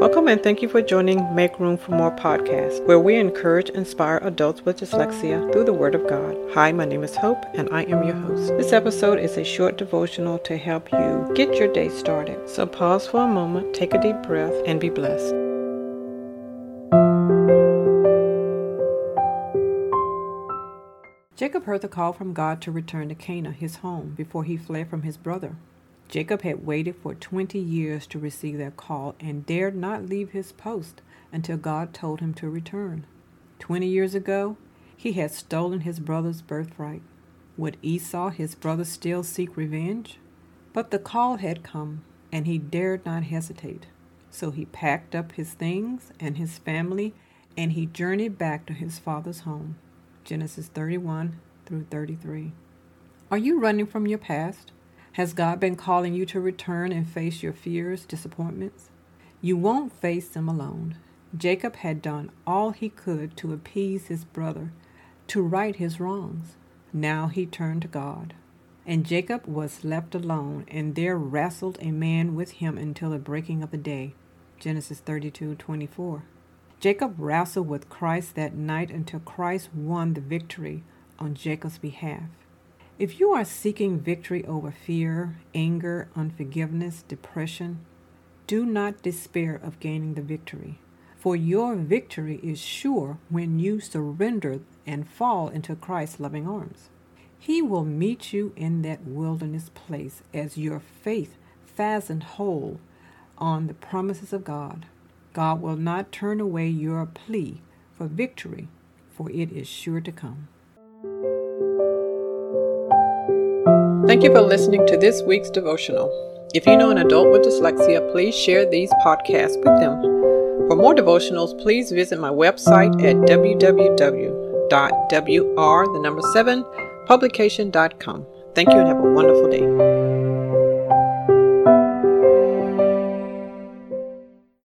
Welcome and thank you for joining Make Room for More podcast, where we encourage and inspire adults with dyslexia through the Word of God. Hi, my name is Hope and I am your host. This episode is a short devotional to help you get your day started. So pause for a moment, take a deep breath, and be blessed. Jacob heard the call from God to return to Canaan, his home, before he fled from his brother. Jacob had waited for 20 years to receive that call and dared not leave his post until God told him to return. 20 years ago, he had stolen his brother's birthright. Would Esau, his brother, still seek revenge? But the call had come, and he dared not hesitate. So he packed up his things and his family, and he journeyed back to his father's home. Genesis 31 through 33. Are you running from your past? Has God been calling you to return and face your fears, disappointments? You won't face them alone. Jacob had done all he could to appease his brother, to right his wrongs. Now he turned to God. And Jacob was left alone, and there wrestled a man with him until the breaking of the day. Genesis 32:24. Jacob wrestled with Christ that night until Christ won the victory on Jacob's behalf. If you are seeking victory over fear, anger, unforgiveness, depression, do not despair of gaining the victory. For your victory is sure when you surrender and fall into Christ's loving arms. He will meet you in that wilderness place as your faith fastened hold on the promises of God. God will not turn away your plea for victory, for it is sure to come. Thank you for listening to this week's devotional. If you know an adult with dyslexia, please share these podcasts with them. For more devotionals, please visit my website at www.wr, the number 7, publication.com. Thank you and have a wonderful day.